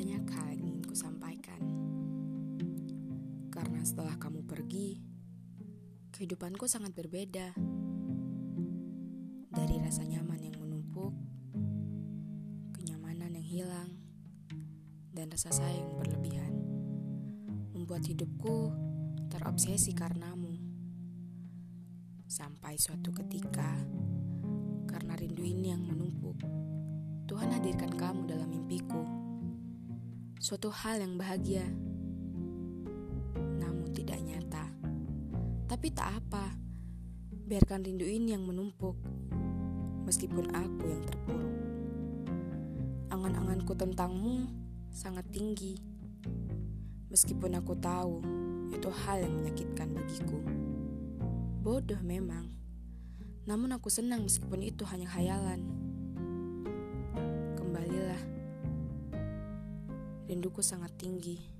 banyak hal yang ingin ku sampaikan. Karena setelah kamu pergi, kehidupanku sangat berbeda. Dari rasa nyaman yang menumpuk, kenyamanan yang hilang, dan rasa sayang berlebihan. Membuat hidupku terobsesi karenamu. Sampai suatu ketika, karena rindu ini yang menumpuk, Suatu hal yang bahagia, namun tidak nyata. Tapi tak apa, biarkan rindu ini yang menumpuk, meskipun aku yang terpuruk. Angan-anganku tentangmu sangat tinggi, meskipun aku tahu itu hal yang menyakitkan bagiku. Bodoh memang, namun aku senang meskipun itu hanya khayalan. Rinduku sangat tinggi.